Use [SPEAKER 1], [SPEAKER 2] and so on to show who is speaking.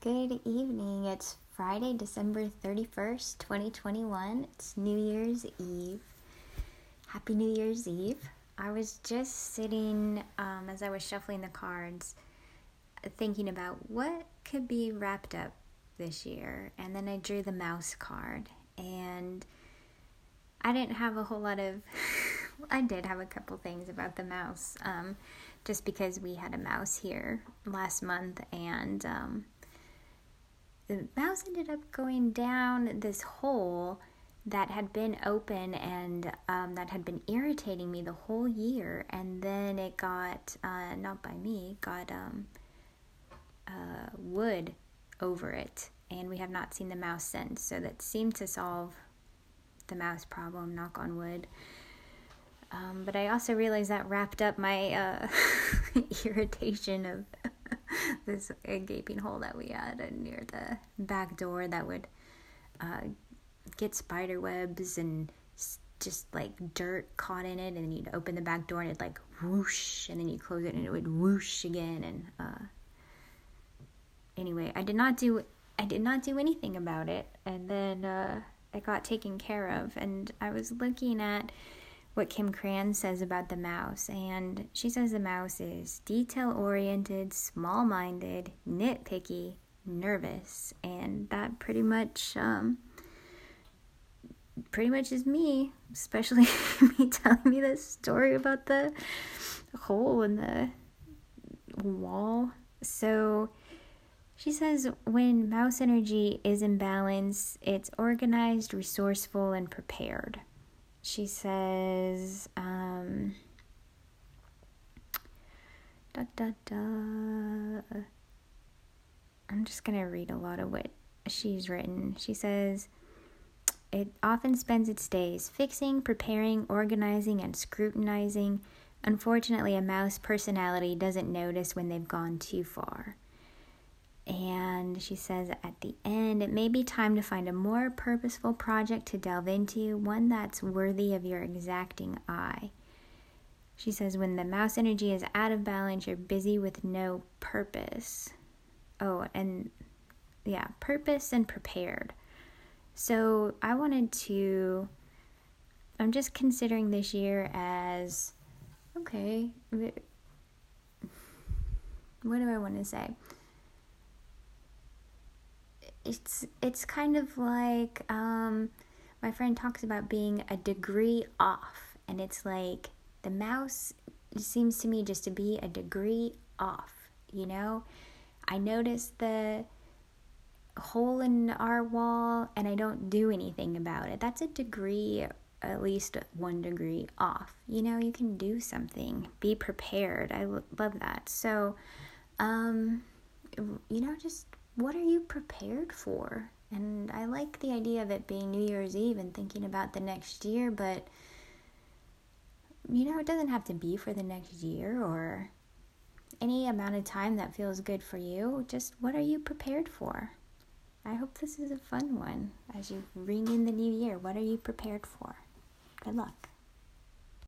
[SPEAKER 1] Good evening. It's Friday, December 31st, 2021. It's New Year's Eve. Happy New Year's Eve. I was just sitting um, as I was shuffling the cards, thinking about what could be wrapped up this year. And then I drew the mouse card. And I didn't have a whole lot of. I did have a couple things about the mouse. Um, just because we had a mouse here last month and um, the mouse ended up going down this hole that had been open and um, that had been irritating me the whole year. And then it got uh, not by me got um, uh, wood over it. And we have not seen the mouse since. So that seemed to solve the mouse problem knock on wood. Um, but I also realized that wrapped up my uh, irritation of this gaping hole that we had near the back door that would uh, get spider webs and just like dirt caught in it, and then you'd open the back door and it'd like whoosh, and then you close it and it would whoosh again. And uh, anyway, I did not do I did not do anything about it, and then uh, it got taken care of, and I was looking at what Kim Krans says about the mouse. And she says the mouse is detail oriented, small minded, nitpicky, nervous. And that pretty much, um, pretty much is me, especially me telling me this story about the hole in the wall. So she says when mouse energy is in balance, it's organized, resourceful, and prepared she says, um, da da da. I'm just going to read a lot of what she's written. She says, it often spends its days fixing, preparing, organizing, and scrutinizing. Unfortunately, a mouse personality doesn't notice when they've gone too far. And she says at the end, it may be time to find a more purposeful project to delve into, one that's worthy of your exacting eye. She says, when the mouse energy is out of balance, you're busy with no purpose. Oh, and yeah, purpose and prepared. So I wanted to, I'm just considering this year as okay, what do I want to say? It's it's kind of like um, my friend talks about being a degree off, and it's like the mouse seems to me just to be a degree off. You know, I notice the hole in our wall, and I don't do anything about it. That's a degree at least one degree off. You know, you can do something. Be prepared. I love that. So, um, you know, just what are you prepared for? And I like the idea of it being New Year's Eve and thinking about the next year, but you know, it doesn't have to be for the next year or any amount of time that feels good for you. Just what are you prepared for? I hope this is a fun one as you ring in the new year. What are you prepared for? Good luck.